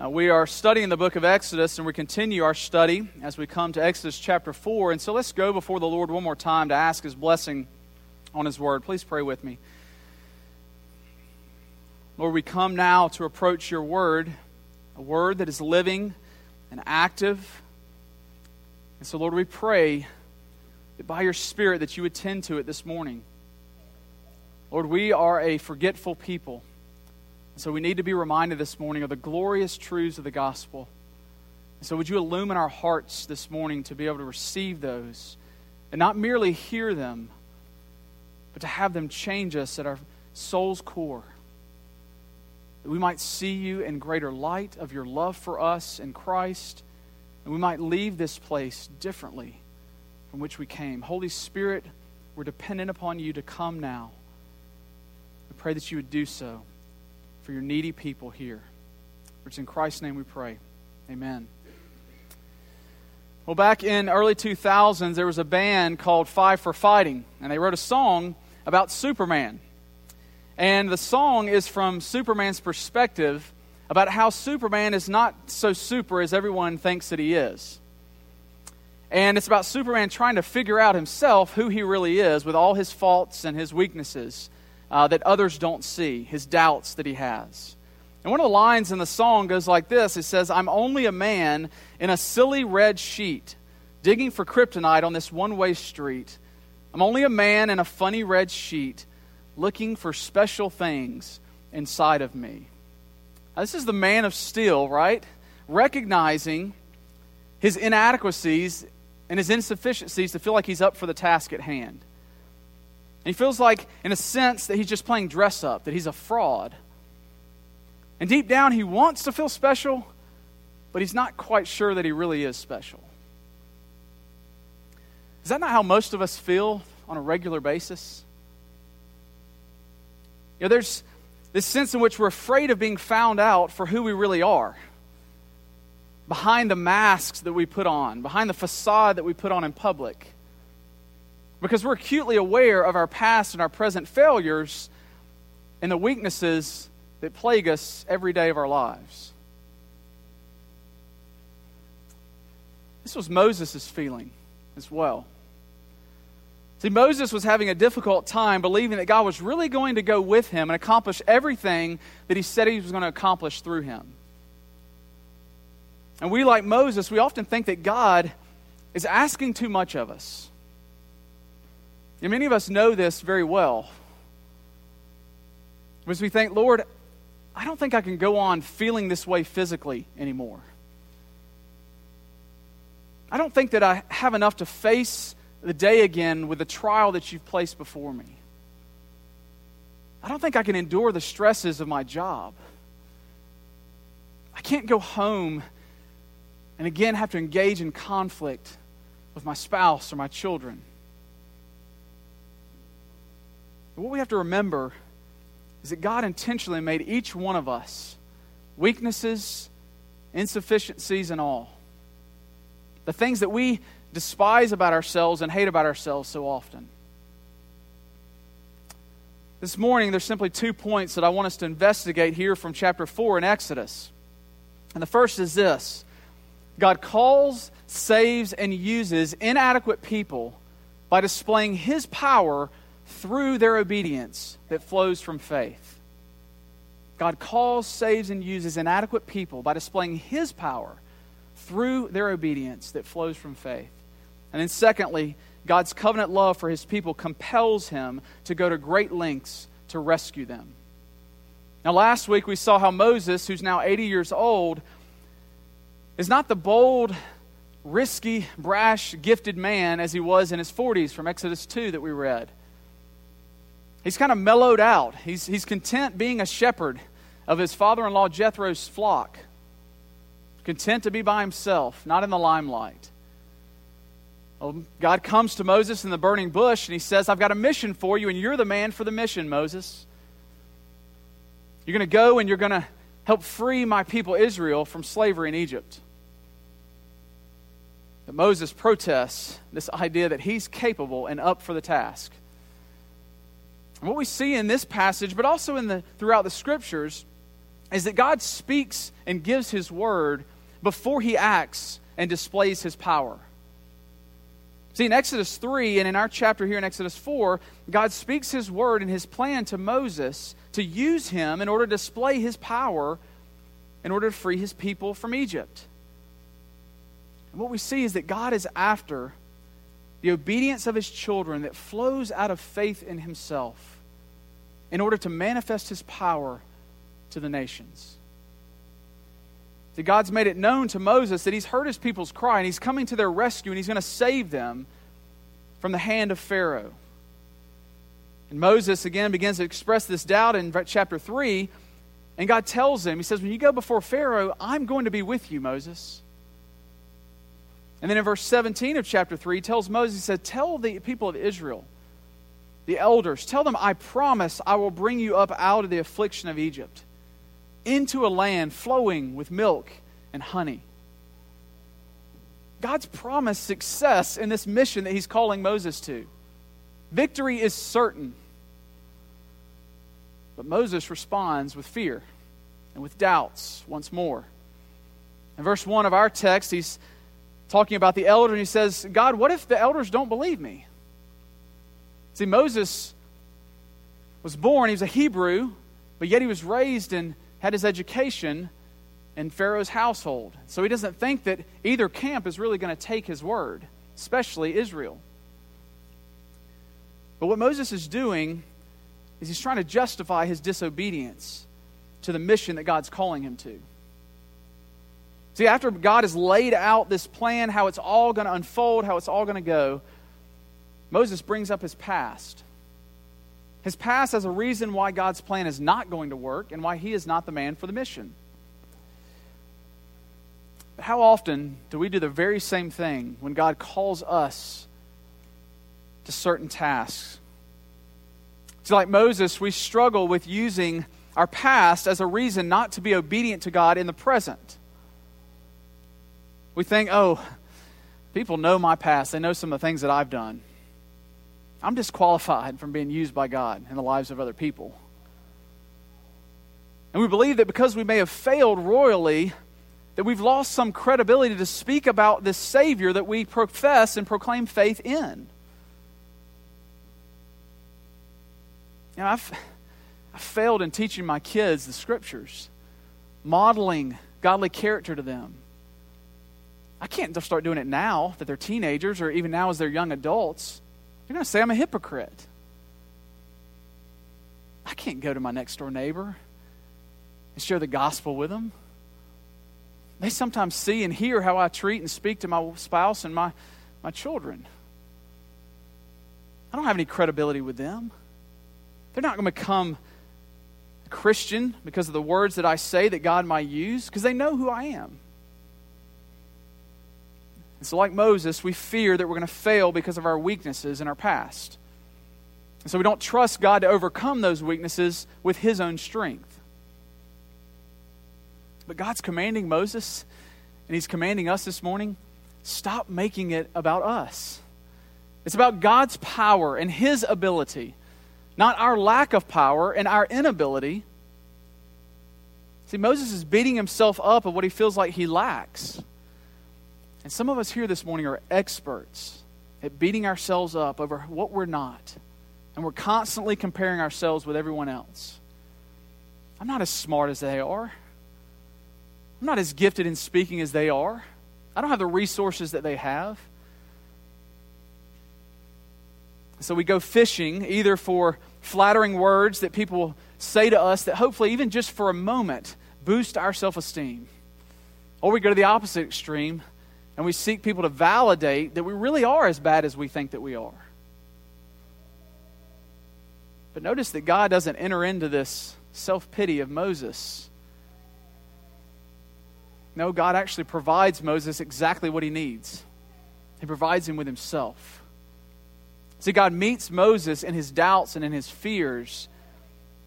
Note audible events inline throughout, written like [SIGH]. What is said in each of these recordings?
Uh, we are studying the book of Exodus, and we continue our study as we come to Exodus chapter 4. And so let's go before the Lord one more time to ask His blessing on His word. Please pray with me. Lord, we come now to approach your word, a word that is living and active. And so, Lord, we pray that by your Spirit that you attend to it this morning. Lord, we are a forgetful people. So we need to be reminded this morning of the glorious truths of the gospel. So would you illumine our hearts this morning to be able to receive those and not merely hear them, but to have them change us at our soul's core. That we might see you in greater light of your love for us in Christ, and we might leave this place differently from which we came. Holy Spirit, we're dependent upon you to come now. We pray that you would do so for your needy people here. It's in Christ's name we pray. Amen. Well, back in early 2000s, there was a band called Five for Fighting, and they wrote a song about Superman. And the song is from Superman's perspective about how Superman is not so super as everyone thinks that he is. And it's about Superman trying to figure out himself who he really is with all his faults and his weaknesses uh, that others don't see, his doubts that he has. And one of the lines in the song goes like this It says, I'm only a man in a silly red sheet, digging for kryptonite on this one way street. I'm only a man in a funny red sheet, looking for special things inside of me. Now, this is the man of steel, right? Recognizing his inadequacies and his insufficiencies to feel like he's up for the task at hand. He feels like, in a sense, that he's just playing dress up, that he's a fraud. And deep down, he wants to feel special, but he's not quite sure that he really is special. Is that not how most of us feel on a regular basis? You know, there's this sense in which we're afraid of being found out for who we really are. Behind the masks that we put on, behind the facade that we put on in public because we're acutely aware of our past and our present failures and the weaknesses that plague us every day of our lives. This was Moses' feeling as well. See, Moses was having a difficult time believing that God was really going to go with him and accomplish everything that he said he was going to accomplish through him. And we, like Moses, we often think that God is asking too much of us. And many of us know this very well. As we think, Lord, I don't think I can go on feeling this way physically anymore. I don't think that I have enough to face the day again with the trial that you've placed before me. I don't think I can endure the stresses of my job. I can't go home and again have to engage in conflict with my spouse or my children. But what we have to remember is that God intentionally made each one of us weaknesses, insufficiencies, and all. The things that we despise about ourselves and hate about ourselves so often. This morning, there's simply two points that I want us to investigate here from chapter 4 in Exodus. And the first is this God calls, saves, and uses inadequate people by displaying his power through their obedience that flows from faith. God calls, saves, and uses inadequate people by displaying His power through their obedience that flows from faith. And then, secondly, God's covenant love for His people compels Him to go to great lengths to rescue them. Now, last week we saw how Moses, who's now 80 years old, is not the bold, risky, brash, gifted man as he was in his 40s from Exodus 2 that we read. He's kind of mellowed out. He's, he's content being a shepherd of his father in law Jethro's flock, content to be by himself, not in the limelight. Well, God comes to Moses in the burning bush and he says, I've got a mission for you, and you're the man for the mission, Moses. You're going to go and you're going to help free my people Israel from slavery in Egypt. But Moses protests this idea that he's capable and up for the task. What we see in this passage, but also in the, throughout the scriptures, is that God speaks and gives his word before he acts and displays his power. See, in Exodus 3 and in our chapter here in Exodus 4, God speaks his word and his plan to Moses to use him in order to display his power in order to free his people from Egypt. And what we see is that God is after the obedience of his children that flows out of faith in himself in order to manifest his power to the nations. That God's made it known to Moses that he's heard his people's cry and he's coming to their rescue and he's going to save them from the hand of Pharaoh. And Moses again begins to express this doubt in chapter 3. And God tells him, He says, When you go before Pharaoh, I'm going to be with you, Moses. And then in verse 17 of chapter 3, he tells Moses, He said, Tell the people of Israel, the elders, tell them, I promise I will bring you up out of the affliction of Egypt into a land flowing with milk and honey. God's promised success in this mission that He's calling Moses to. Victory is certain. But Moses responds with fear and with doubts once more. In verse 1 of our text, he's talking about the elder, and he says, God, what if the elders don't believe me? See, Moses was born, he was a Hebrew, but yet he was raised and had his education in Pharaoh's household. So he doesn't think that either camp is really going to take his word, especially Israel. But what Moses is doing is he's trying to justify his disobedience to the mission that God's calling him to. See, after God has laid out this plan, how it's all going to unfold, how it's all going to go, Moses brings up his past. His past as a reason why God's plan is not going to work and why he is not the man for the mission. But how often do we do the very same thing when God calls us to certain tasks. So, like Moses, we struggle with using our past as a reason not to be obedient to God in the present. We think, oh, people know my past, they know some of the things that I've done. I'm disqualified from being used by God in the lives of other people. And we believe that because we may have failed royally, that we've lost some credibility to speak about this Savior that we profess and proclaim faith in. You know, I've, I've failed in teaching my kids the scriptures, modeling godly character to them. I can't just start doing it now that they're teenagers or even now as they're young adults. They're going to say I'm a hypocrite. I can't go to my next door neighbor and share the gospel with them. They sometimes see and hear how I treat and speak to my spouse and my, my children. I don't have any credibility with them. They're not going to become a Christian because of the words that I say that God might use, because they know who I am. And so, like Moses, we fear that we're going to fail because of our weaknesses in our past. And so we don't trust God to overcome those weaknesses with his own strength. But God's commanding Moses, and he's commanding us this morning stop making it about us. It's about God's power and his ability not our lack of power and our inability. See, Moses is beating himself up of what he feels like he lacks. And some of us here this morning are experts at beating ourselves up over what we're not. And we're constantly comparing ourselves with everyone else. I'm not as smart as they are. I'm not as gifted in speaking as they are. I don't have the resources that they have. So we go fishing either for flattering words that people say to us that hopefully, even just for a moment, boost our self esteem. Or we go to the opposite extreme and we seek people to validate that we really are as bad as we think that we are. But notice that God doesn't enter into this self pity of Moses. No, God actually provides Moses exactly what he needs. He provides him with himself. See, God meets Moses in his doubts and in his fears,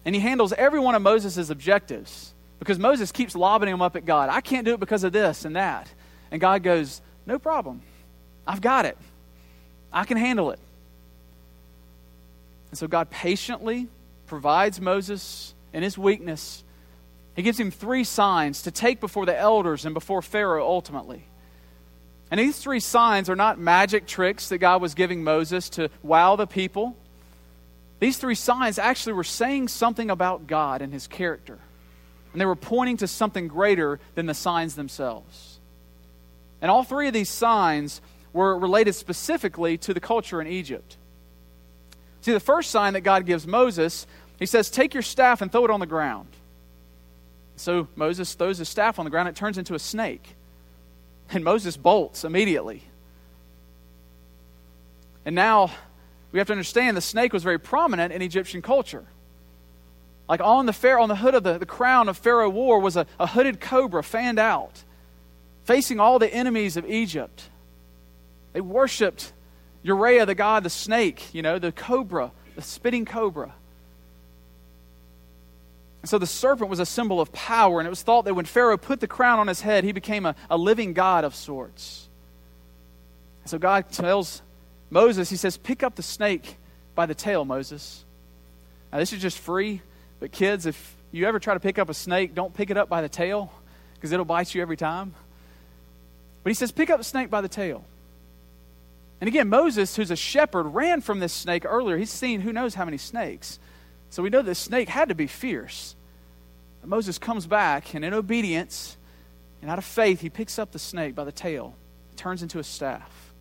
and he handles every one of Moses' objectives because Moses keeps lobbing him up at God. I can't do it because of this and that. And God goes, No problem. I've got it. I can handle it. And so God patiently provides Moses in his weakness He gives him three signs to take before the elders and before Pharaoh ultimately. And these three signs are not magic tricks that God was giving Moses to wow the people. These three signs actually were saying something about God and his character. And they were pointing to something greater than the signs themselves. And all three of these signs were related specifically to the culture in Egypt. See, the first sign that God gives Moses, he says, Take your staff and throw it on the ground. So Moses throws his staff on the ground, it turns into a snake. And Moses bolts immediately. And now we have to understand the snake was very prominent in Egyptian culture. Like on the, on the hood of the, the crown of Pharaoh war was a, a hooded cobra fanned out, facing all the enemies of Egypt. They worshiped Uraeus, the god, the snake, you know, the cobra, the spitting cobra. And so the serpent was a symbol of power, and it was thought that when Pharaoh put the crown on his head, he became a, a living god of sorts. And so God tells Moses, He says, Pick up the snake by the tail, Moses. Now, this is just free, but kids, if you ever try to pick up a snake, don't pick it up by the tail because it'll bite you every time. But He says, Pick up the snake by the tail. And again, Moses, who's a shepherd, ran from this snake earlier. He's seen who knows how many snakes. So we know this snake had to be fierce. But Moses comes back, and in obedience and out of faith, he picks up the snake by the tail, it turns into a staff.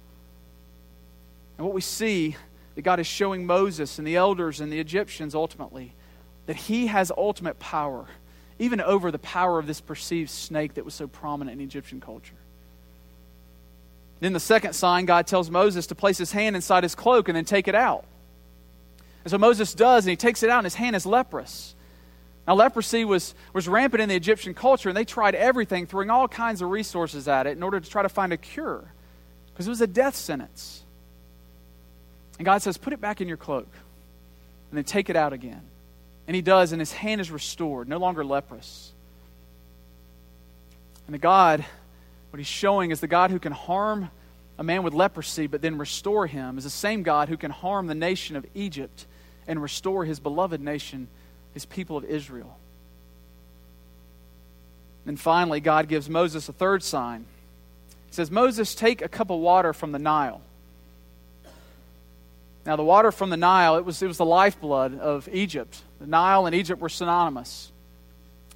And what we see that God is showing Moses and the elders and the Egyptians ultimately that he has ultimate power, even over the power of this perceived snake that was so prominent in Egyptian culture. Then the second sign, God tells Moses to place his hand inside his cloak and then take it out. And so Moses does, and he takes it out, and his hand is leprous. Now, leprosy was, was rampant in the Egyptian culture, and they tried everything, throwing all kinds of resources at it in order to try to find a cure, because it was a death sentence. And God says, Put it back in your cloak, and then take it out again. And he does, and his hand is restored, no longer leprous. And the God, what he's showing is the God who can harm a man with leprosy but then restore him is the same God who can harm the nation of Egypt and restore his beloved nation, his people of Israel. And finally, God gives Moses a third sign. He says, Moses, take a cup of water from the Nile. Now, the water from the Nile, it was, it was the lifeblood of Egypt. The Nile and Egypt were synonymous.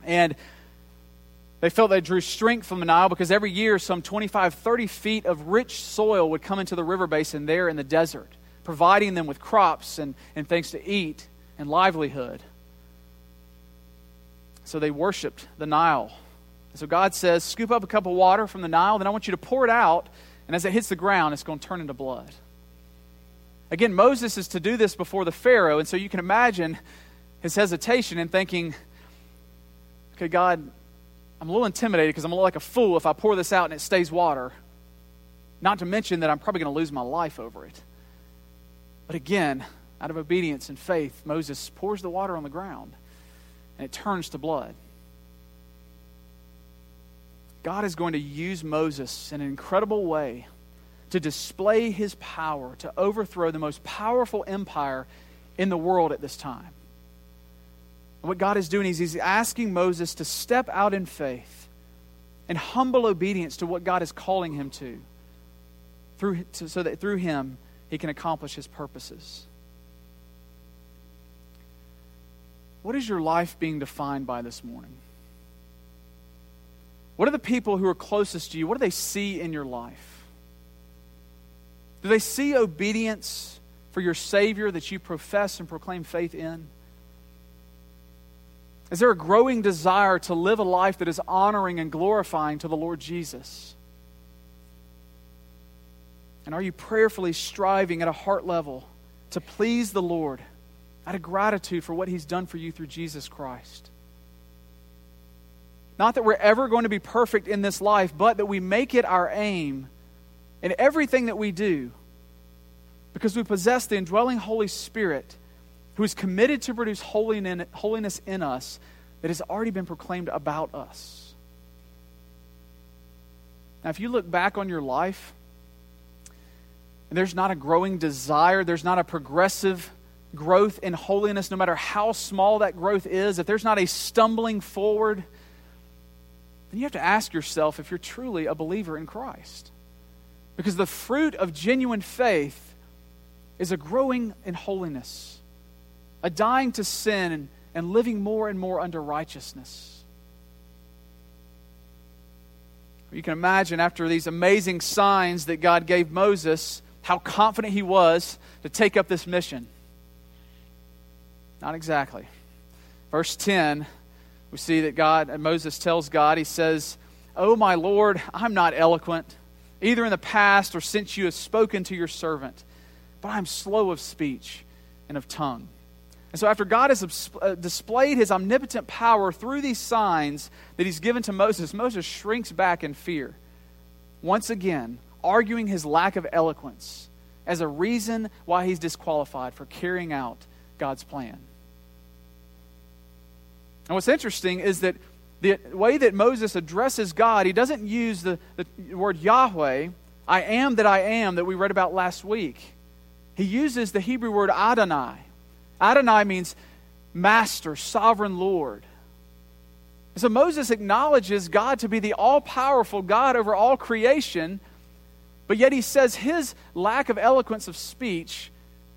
And they felt they drew strength from the Nile because every year some 25, 30 feet of rich soil would come into the river basin there in the desert providing them with crops and, and things to eat and livelihood. So they worshiped the Nile. And so God says, scoop up a cup of water from the Nile, then I want you to pour it out, and as it hits the ground, it's going to turn into blood. Again, Moses is to do this before the Pharaoh, and so you can imagine his hesitation in thinking, okay, God, I'm a little intimidated because I'm a little like a fool if I pour this out and it stays water. Not to mention that I'm probably going to lose my life over it. But again, out of obedience and faith, Moses pours the water on the ground and it turns to blood. God is going to use Moses in an incredible way to display his power to overthrow the most powerful empire in the world at this time. What God is doing is he's asking Moses to step out in faith and humble obedience to what God is calling him to, through, so that through him he can accomplish his purposes. What is your life being defined by this morning? What are the people who are closest to you? What do they see in your life? Do they see obedience for your Savior that you profess and proclaim faith in? Is there a growing desire to live a life that is honoring and glorifying to the Lord Jesus? And are you prayerfully striving at a heart level to please the Lord out of gratitude for what He's done for you through Jesus Christ? Not that we're ever going to be perfect in this life, but that we make it our aim in everything that we do because we possess the indwelling Holy Spirit who is committed to produce holiness in us that has already been proclaimed about us. Now, if you look back on your life, and there's not a growing desire, there's not a progressive growth in holiness, no matter how small that growth is, if there's not a stumbling forward, then you have to ask yourself if you're truly a believer in Christ. Because the fruit of genuine faith is a growing in holiness, a dying to sin and, and living more and more under righteousness. You can imagine after these amazing signs that God gave Moses, how confident he was to take up this mission. Not exactly. Verse 10, we see that God, Moses tells God, he says, Oh, my Lord, I'm not eloquent, either in the past or since you have spoken to your servant, but I'm slow of speech and of tongue. And so, after God has uh, displayed his omnipotent power through these signs that he's given to Moses, Moses shrinks back in fear. Once again, arguing his lack of eloquence as a reason why he's disqualified for carrying out God's plan. And what's interesting is that the way that Moses addresses God, he doesn't use the, the word Yahweh, I am that I am, that we read about last week. He uses the Hebrew word Adonai Adonai means master, sovereign Lord. So Moses acknowledges God to be the all powerful God over all creation, but yet he says his lack of eloquence of speech,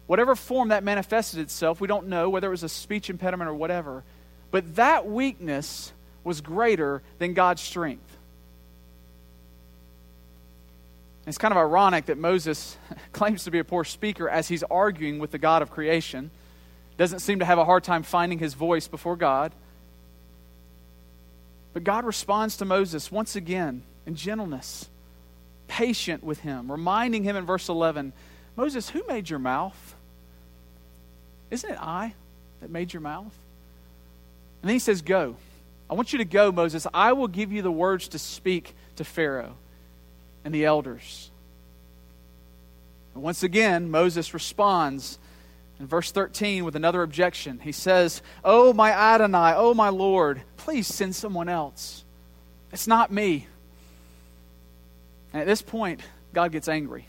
whatever form that manifested itself, we don't know whether it was a speech impediment or whatever, but that weakness was greater than God's strength. It's kind of ironic that Moses [LAUGHS] claims to be a poor speaker as he's arguing with the God of creation doesn't seem to have a hard time finding his voice before God. But God responds to Moses once again in gentleness, patient with him, reminding him in verse 11 Moses, who made your mouth? Isn't it I that made your mouth? And then he says, Go. I want you to go, Moses. I will give you the words to speak to Pharaoh and the elders. And once again, Moses responds in verse 13, with another objection, he says, Oh, my Adonai, oh, my Lord, please send someone else. It's not me. And at this point, God gets angry.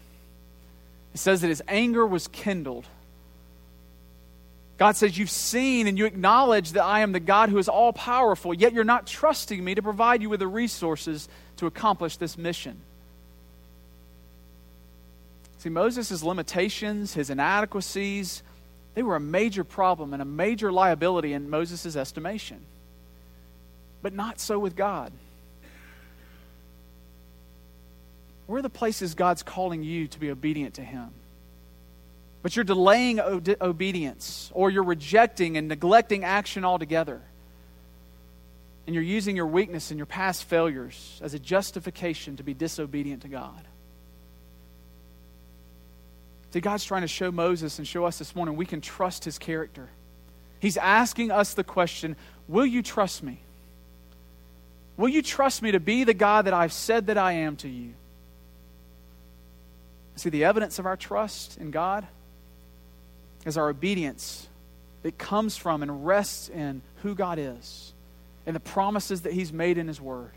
It says that his anger was kindled. God says, You've seen and you acknowledge that I am the God who is all powerful, yet you're not trusting me to provide you with the resources to accomplish this mission. See, Moses' limitations, his inadequacies, they were a major problem and a major liability in Moses' estimation. But not so with God. Where are the places God's calling you to be obedient to Him? But you're delaying obedience, or you're rejecting and neglecting action altogether. And you're using your weakness and your past failures as a justification to be disobedient to God. See, God's trying to show Moses and show us this morning we can trust his character. He's asking us the question Will you trust me? Will you trust me to be the God that I've said that I am to you? See, the evidence of our trust in God is our obedience that comes from and rests in who God is and the promises that He's made in His Word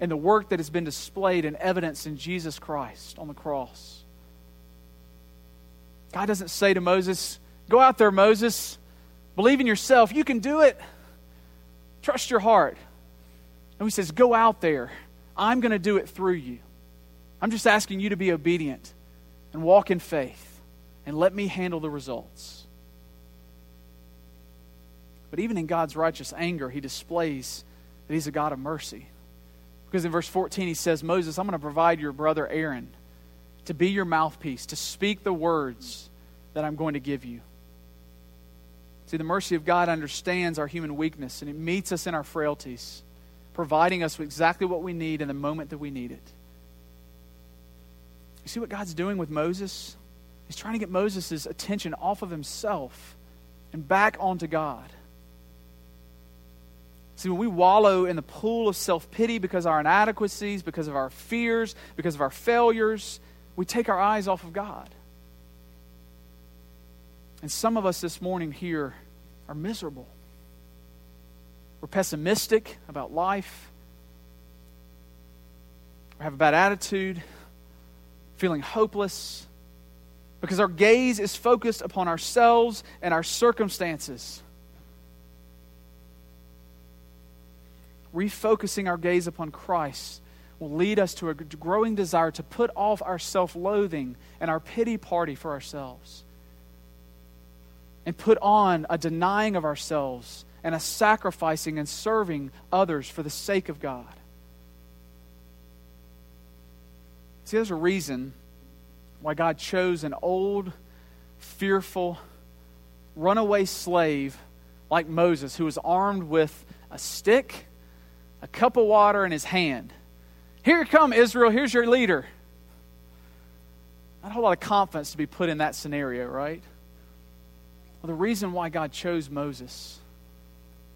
and the work that has been displayed and evidenced in Jesus Christ on the cross. God doesn't say to Moses, Go out there, Moses. Believe in yourself. You can do it. Trust your heart. And he says, Go out there. I'm going to do it through you. I'm just asking you to be obedient and walk in faith and let me handle the results. But even in God's righteous anger, he displays that he's a God of mercy. Because in verse 14, he says, Moses, I'm going to provide your brother Aaron to be your mouthpiece, to speak the words that I'm going to give you. See, the mercy of God understands our human weakness and it meets us in our frailties, providing us with exactly what we need in the moment that we need it. You see what God's doing with Moses? He's trying to get Moses' attention off of himself and back onto God. See, when we wallow in the pool of self pity because of our inadequacies, because of our fears, because of our failures, we take our eyes off of God. And some of us this morning here are miserable. We're pessimistic about life. We have a bad attitude, feeling hopeless. because our gaze is focused upon ourselves and our circumstances. Refocusing our gaze upon Christ will lead us to a growing desire to put off our self loathing and our pity party for ourselves and put on a denying of ourselves and a sacrificing and serving others for the sake of God. See, there's a reason why God chose an old, fearful, runaway slave like Moses, who was armed with a stick, a cup of water in his hand. Here come, Israel, here's your leader. Not a whole lot of confidence to be put in that scenario, right? Well, the reason why God chose Moses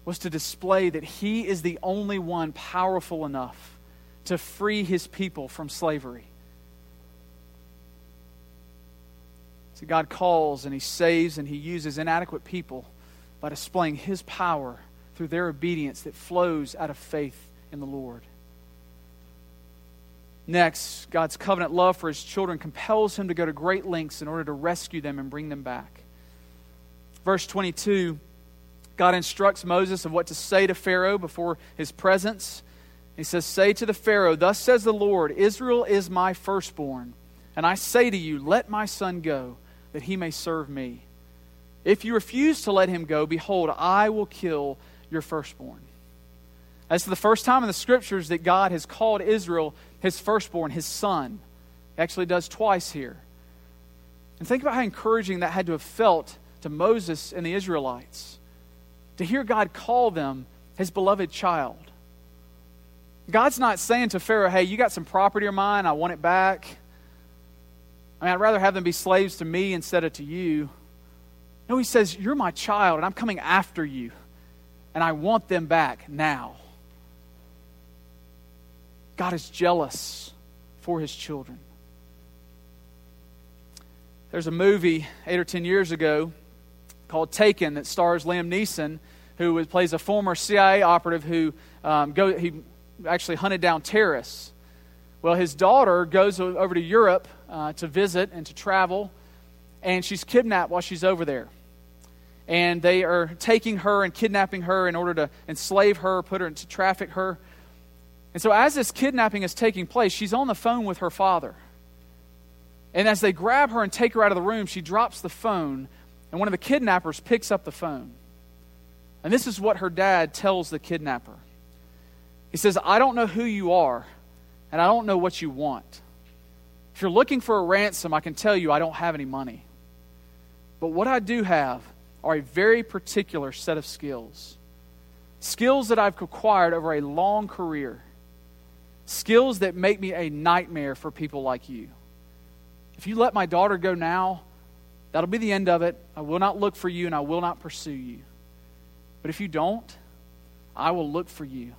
was to display that he is the only one powerful enough to free his people from slavery. So God calls and He saves and He uses inadequate people by displaying His power through their obedience that flows out of faith in the Lord. Next, God's covenant love for His children compels Him to go to great lengths in order to rescue them and bring them back. Verse 22, God instructs Moses of what to say to Pharaoh before his presence. He says, Say to the Pharaoh, Thus says the Lord, Israel is my firstborn. And I say to you, Let my son go that he may serve me. If you refuse to let him go, behold, I will kill your firstborn. That's the first time in the scriptures that God has called Israel his firstborn, his son. He actually does twice here. And think about how encouraging that had to have felt to Moses and the Israelites to hear God call them his beloved child. God's not saying to Pharaoh, hey, you got some property of mine, I want it back. I mean, I'd rather have them be slaves to me instead of to you. No, he says, You're my child, and I'm coming after you, and I want them back now. God is jealous for his children. There's a movie eight or ten years ago called Taken that stars Liam Neeson, who plays a former CIA operative who um, go, he actually hunted down terrorists. Well, his daughter goes over to Europe uh, to visit and to travel, and she's kidnapped while she's over there. And they are taking her and kidnapping her in order to enslave her, put her into traffic her. And so, as this kidnapping is taking place, she's on the phone with her father. And as they grab her and take her out of the room, she drops the phone, and one of the kidnappers picks up the phone. And this is what her dad tells the kidnapper He says, I don't know who you are, and I don't know what you want. If you're looking for a ransom, I can tell you I don't have any money. But what I do have are a very particular set of skills. Skills that I've acquired over a long career. Skills that make me a nightmare for people like you. If you let my daughter go now, that'll be the end of it. I will not look for you and I will not pursue you. But if you don't, I will look for you.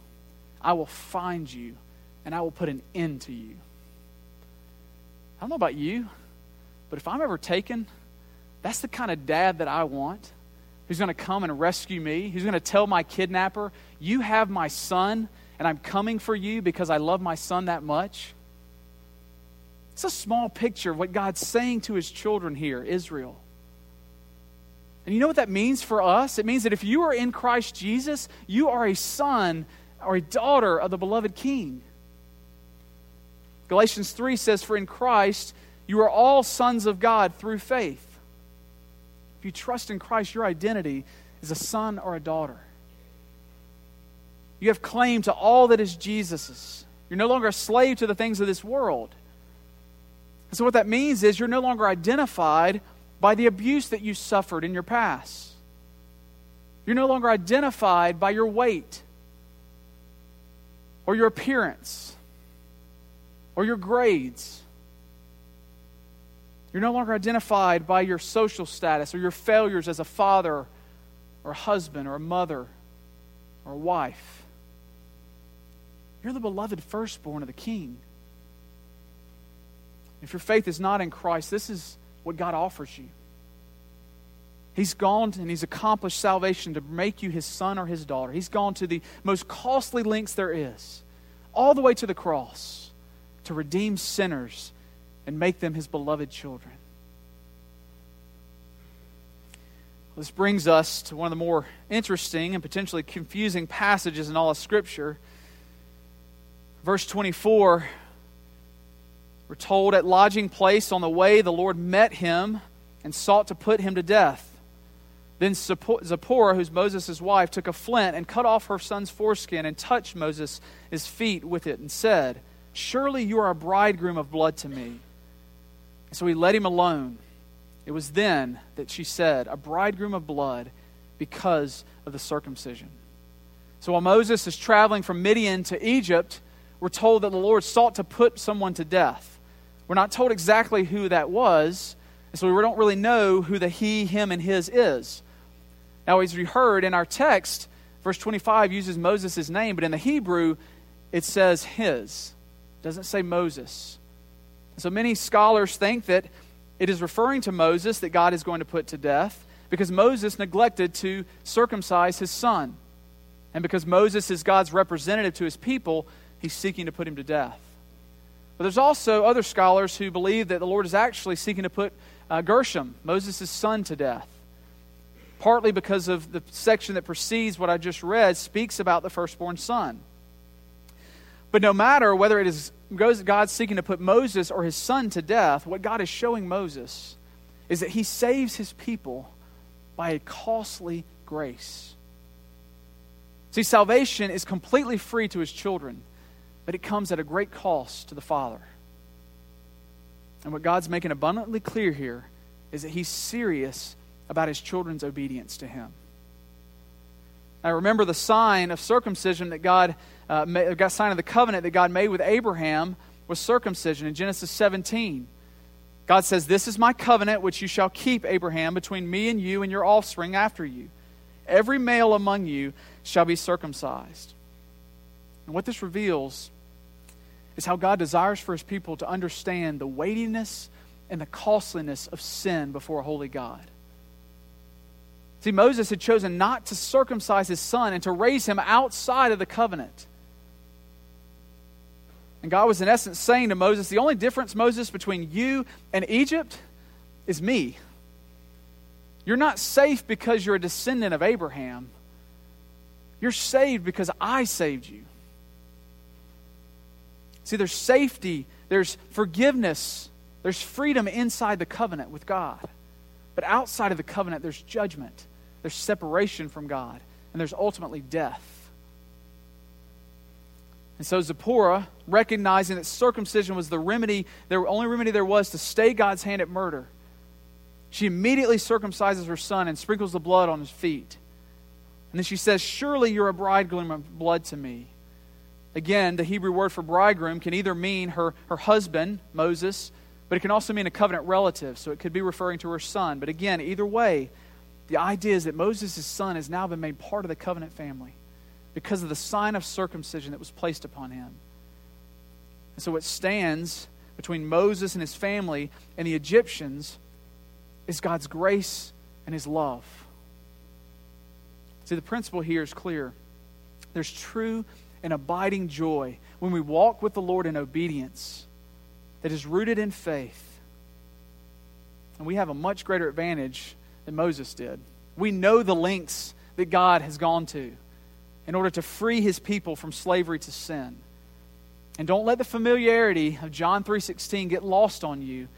I will find you and I will put an end to you. I don't know about you, but if I'm ever taken, that's the kind of dad that I want who's going to come and rescue me, who's going to tell my kidnapper, You have my son, and I'm coming for you because I love my son that much. It's a small picture of what God's saying to his children here, Israel. And you know what that means for us? It means that if you are in Christ Jesus, you are a son or a daughter of the beloved King. Galatians 3 says, For in Christ you are all sons of God through faith. If you trust in Christ, your identity is a son or a daughter. You have claim to all that is Jesus's. You're no longer a slave to the things of this world. And so, what that means is you're no longer identified by the abuse that you suffered in your past. You're no longer identified by your weight or your appearance or your grades. You're no longer identified by your social status or your failures as a father or a husband or a mother or a wife. You're the beloved firstborn of the King. If your faith is not in Christ, this is what God offers you. He's gone and he's accomplished salvation to make you his son or his daughter. He's gone to the most costly lengths there is, all the way to the cross to redeem sinners and make them his beloved children. This brings us to one of the more interesting and potentially confusing passages in all of Scripture. Verse 24, we're told at lodging place on the way the Lord met him and sought to put him to death. Then Zipporah, who's Moses' wife, took a flint and cut off her son's foreskin and touched Moses' feet with it and said, Surely you are a bridegroom of blood to me. so he let him alone. It was then that she said, A bridegroom of blood because of the circumcision. So while Moses is traveling from Midian to Egypt, we're told that the Lord sought to put someone to death. We're not told exactly who that was, and so we don't really know who the he, him, and his is. Now, as we heard in our text, verse 25 uses Moses' name, but in the Hebrew, it says his. It doesn't say Moses. So many scholars think that it is referring to Moses that God is going to put to death because Moses neglected to circumcise his son. And because Moses is God's representative to his people, he's seeking to put him to death. But there's also other scholars who believe that the Lord is actually seeking to put uh, Gershom, Moses' son, to death. Partly because of the section that precedes what I just read, speaks about the firstborn son. But no matter whether it is God seeking to put Moses or his son to death, what God is showing Moses is that he saves his people by a costly grace. See, salvation is completely free to his children, but it comes at a great cost to the Father. And what God's making abundantly clear here is that he's serious about his children's obedience to him. Now, remember the sign of circumcision that God uh, sign of the covenant that God made with Abraham was circumcision in Genesis 17. God says, This is my covenant which you shall keep, Abraham, between me and you and your offspring after you. Every male among you shall be circumcised. And what this reveals is how God desires for his people to understand the weightiness and the costliness of sin before a holy God. See, Moses had chosen not to circumcise his son and to raise him outside of the covenant. And God was, in essence, saying to Moses, The only difference, Moses, between you and Egypt is me. You're not safe because you're a descendant of Abraham. You're saved because I saved you. See, there's safety, there's forgiveness, there's freedom inside the covenant with God. But outside of the covenant, there's judgment, there's separation from God, and there's ultimately death. And so Zipporah, recognizing that circumcision was the remedy, the only remedy there was to stay God's hand at murder, she immediately circumcises her son and sprinkles the blood on his feet. And then she says, Surely you're a bridegroom of blood to me. Again, the Hebrew word for bridegroom can either mean her, her husband, Moses, but it can also mean a covenant relative, so it could be referring to her son. But again, either way, the idea is that Moses' son has now been made part of the covenant family because of the sign of circumcision that was placed upon him. And so, what stands between Moses and his family and the Egyptians is God's grace and his love. See, the principle here is clear. There's true and abiding joy when we walk with the Lord in obedience that is rooted in faith. And we have a much greater advantage than Moses did. We know the lengths that God has gone to in order to free his people from slavery to sin. And don't let the familiarity of John 3:16 get lost on you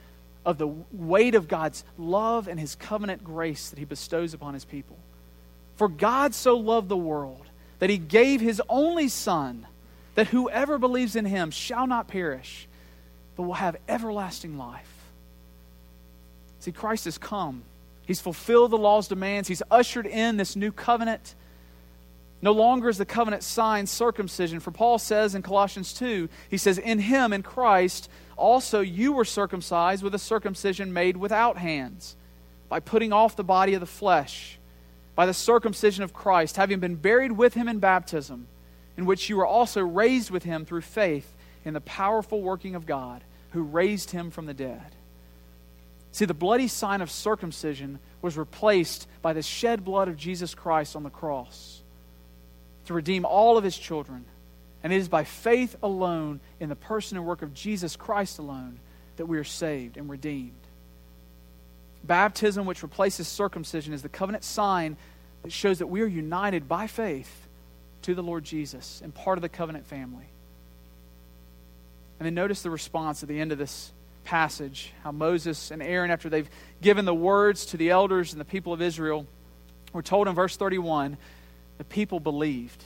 of the weight of God's love and his covenant grace that he bestows upon his people. For God so loved the world that he gave his only son that whoever believes in him shall not perish but will have everlasting life. See Christ has come. He's fulfilled the law's demands. He's ushered in this new covenant no longer is the covenant sign circumcision. For Paul says in Colossians 2, he says, In him, in Christ, also you were circumcised with a circumcision made without hands, by putting off the body of the flesh, by the circumcision of Christ, having been buried with him in baptism, in which you were also raised with him through faith in the powerful working of God, who raised him from the dead. See, the bloody sign of circumcision was replaced by the shed blood of Jesus Christ on the cross to redeem all of his children. And it is by faith alone in the person and work of Jesus Christ alone that we are saved and redeemed. Baptism, which replaces circumcision, is the covenant sign that shows that we are united by faith to the Lord Jesus and part of the covenant family. And then notice the response at the end of this passage how Moses and Aaron, after they've given the words to the elders and the people of Israel, we're told in verse 31 the people believed.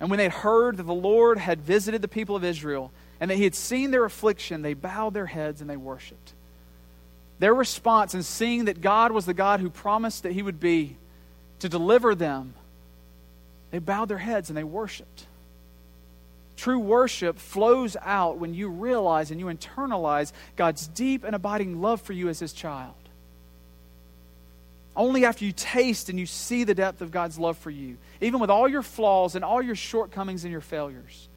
And when they heard that the Lord had visited the people of Israel and that he had seen their affliction, they bowed their heads and they worshiped. Their response in seeing that God was the God who promised that he would be to deliver them, they bowed their heads and they worshiped. True worship flows out when you realize and you internalize God's deep and abiding love for you as his child. Only after you taste and you see the depth of God's love for you, even with all your flaws and all your shortcomings and your failures,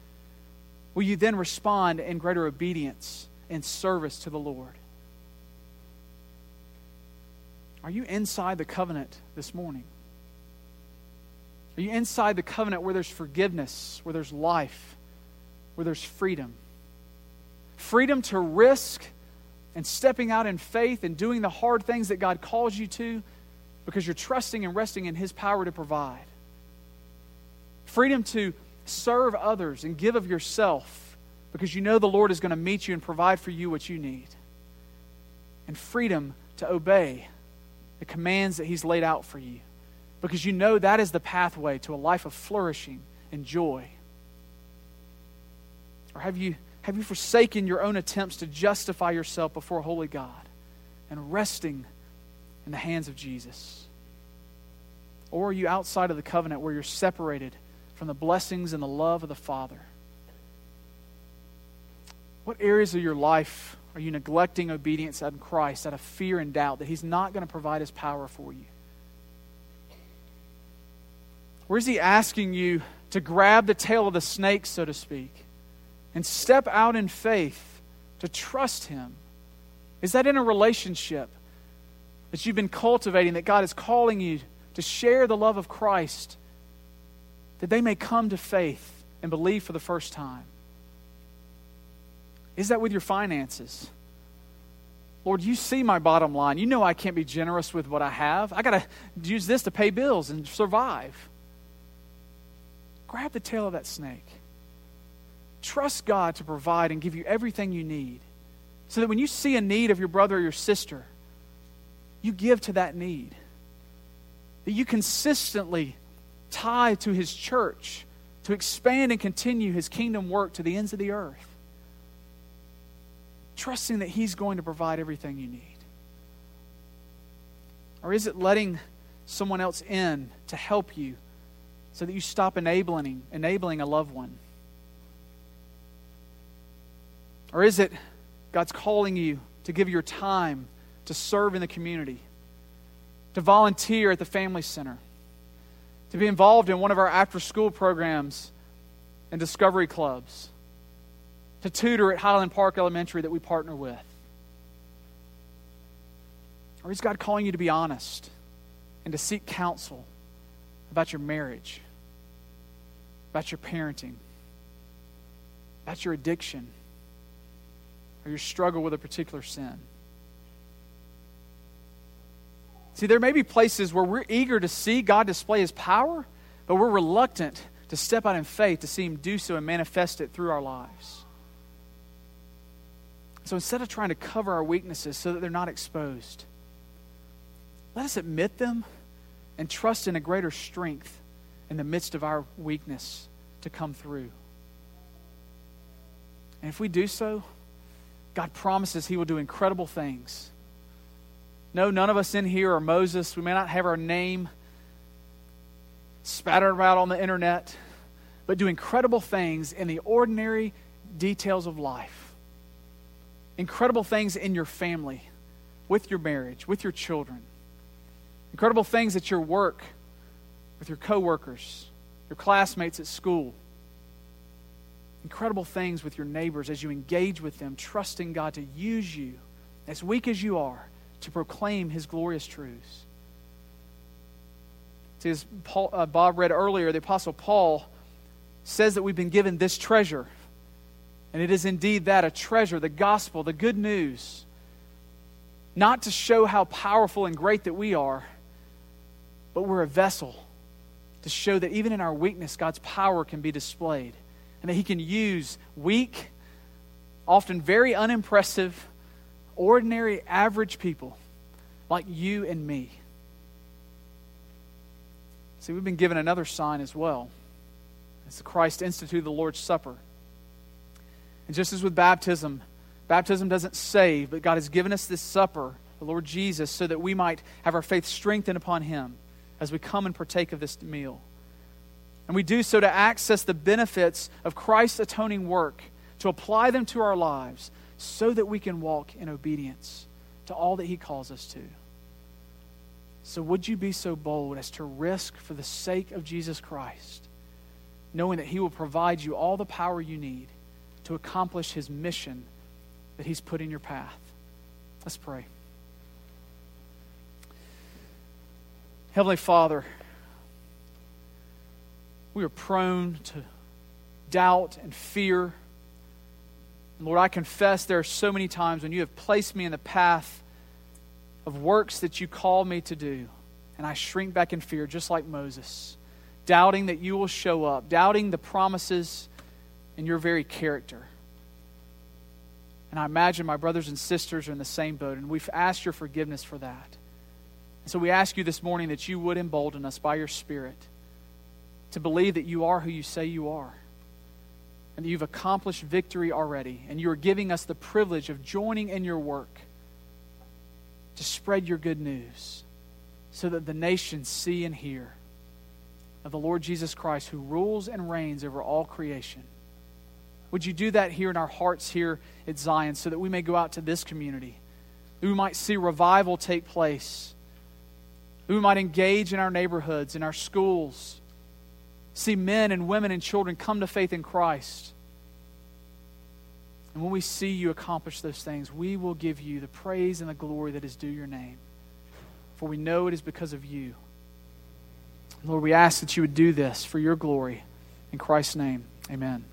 will you then respond in greater obedience and service to the Lord? Are you inside the covenant this morning? Are you inside the covenant where there's forgiveness, where there's life, where there's freedom? Freedom to risk and stepping out in faith and doing the hard things that God calls you to because you're trusting and resting in His power to provide. Freedom to serve others and give of yourself because you know the Lord is going to meet you and provide for you what you need. And freedom to obey the commands that He's laid out for you because you know that is the pathway to a life of flourishing and joy. Or have you, have you forsaken your own attempts to justify yourself before holy God and resting in the hands of Jesus? Or are you outside of the covenant where you're separated from the blessings and the love of the Father? What areas of your life are you neglecting obedience in Christ out of fear and doubt that He's not going to provide His power for you? Where is He asking you to grab the tail of the snake, so to speak, and step out in faith to trust Him? Is that in a relationship? that you've been cultivating, that God is calling you to share the love of Christ, that they may come to faith and believe for the first time? Is that with your finances? Lord, you see my bottom line. You know I can't be generous with what I have. I got to use this to pay bills and survive. Grab the tail of that snake. Trust God to provide and give you everything you need so that when you see a need of your brother or your sister, you give to that need. That you consistently tie to His church to expand and continue His kingdom work to the ends of the earth. Trusting that He's going to provide everything you need. Or is it letting someone else in to help you so that you stop enabling, enabling a loved one? Or is it God's calling you to give your time to serve in the community, to volunteer at the Family Center, to be involved in one of our after school programs and discovery clubs, to tutor at Highland Park Elementary that we partner with? Or is God calling you to be honest and to seek counsel about your marriage, about your parenting, about your addiction, or your struggle with a particular sin? See, there may be places where we're eager to see God display his power, but we're reluctant to step out in faith to see him do so and manifest it through our lives. So instead of trying to cover our weaknesses so that they're not exposed, let us admit them and trust in a greater strength in the midst of our weakness to come through. And if we do so, God promises He will do incredible things no, none of us in here are Moses. We may not have our name spattered about on the internet, but do incredible things in the ordinary details of life. Incredible things in your family, with your marriage, with your children. Incredible things at your work, with your coworkers, your classmates at school. Incredible things with your neighbors as you engage with them, trusting God to use you, as weak as you are, to proclaim his glorious truths. See, as Paul, uh, Bob read earlier, the Apostle Paul says that we've been given this treasure. And it is indeed that a treasure, the gospel, the good news. not to show how powerful and great that we are, but we're a vessel to show that even in our weakness, God's power can be displayed and that He can use weak, often very unimpressive, ordinary, average people like you and me. See, we've been given another sign as well. It's the Christ instituted the Lord's Supper. And just as with baptism, baptism doesn't save, but God has given us this supper, the Lord Jesus, so that we might have our faith strengthened upon Him as we come and partake of this meal. And we do so to access the benefits of Christ's atoning work, to apply them to our lives, so that we can walk in obedience to all that He calls us to. So, would you be so bold as to risk for the sake of Jesus Christ, knowing that He will provide you all the power you need to accomplish His mission that He's put in your path? Let's pray. Heavenly Father, we are prone to doubt and fear. Lord, I confess there are so many times when you have placed me in the path of works that you call me to do, and I shrink back in fear, just like Moses, doubting that you will show up, doubting the promises in your very character. And I imagine my brothers and sisters are in the same boat, and we've asked your forgiveness for that. So we ask you this morning that you would embolden us by your Spirit to believe that you are who you say you are and that you've accomplished victory already, and you are giving us the privilege of joining in your work to spread your good news so that the nations see and hear of the Lord Jesus Christ who rules and reigns over all creation. Would you do that here in our hearts here at Zion so that we may go out to this community? That we might see revival take place. We might engage in our neighborhoods, in our schools, see men and women and children come to faith in Christ. And when we see you accomplish those things, we will give you the praise and the glory that is due your name. For we know it is because of you. Lord, we ask that you would do this for your glory. In Christ's name, amen.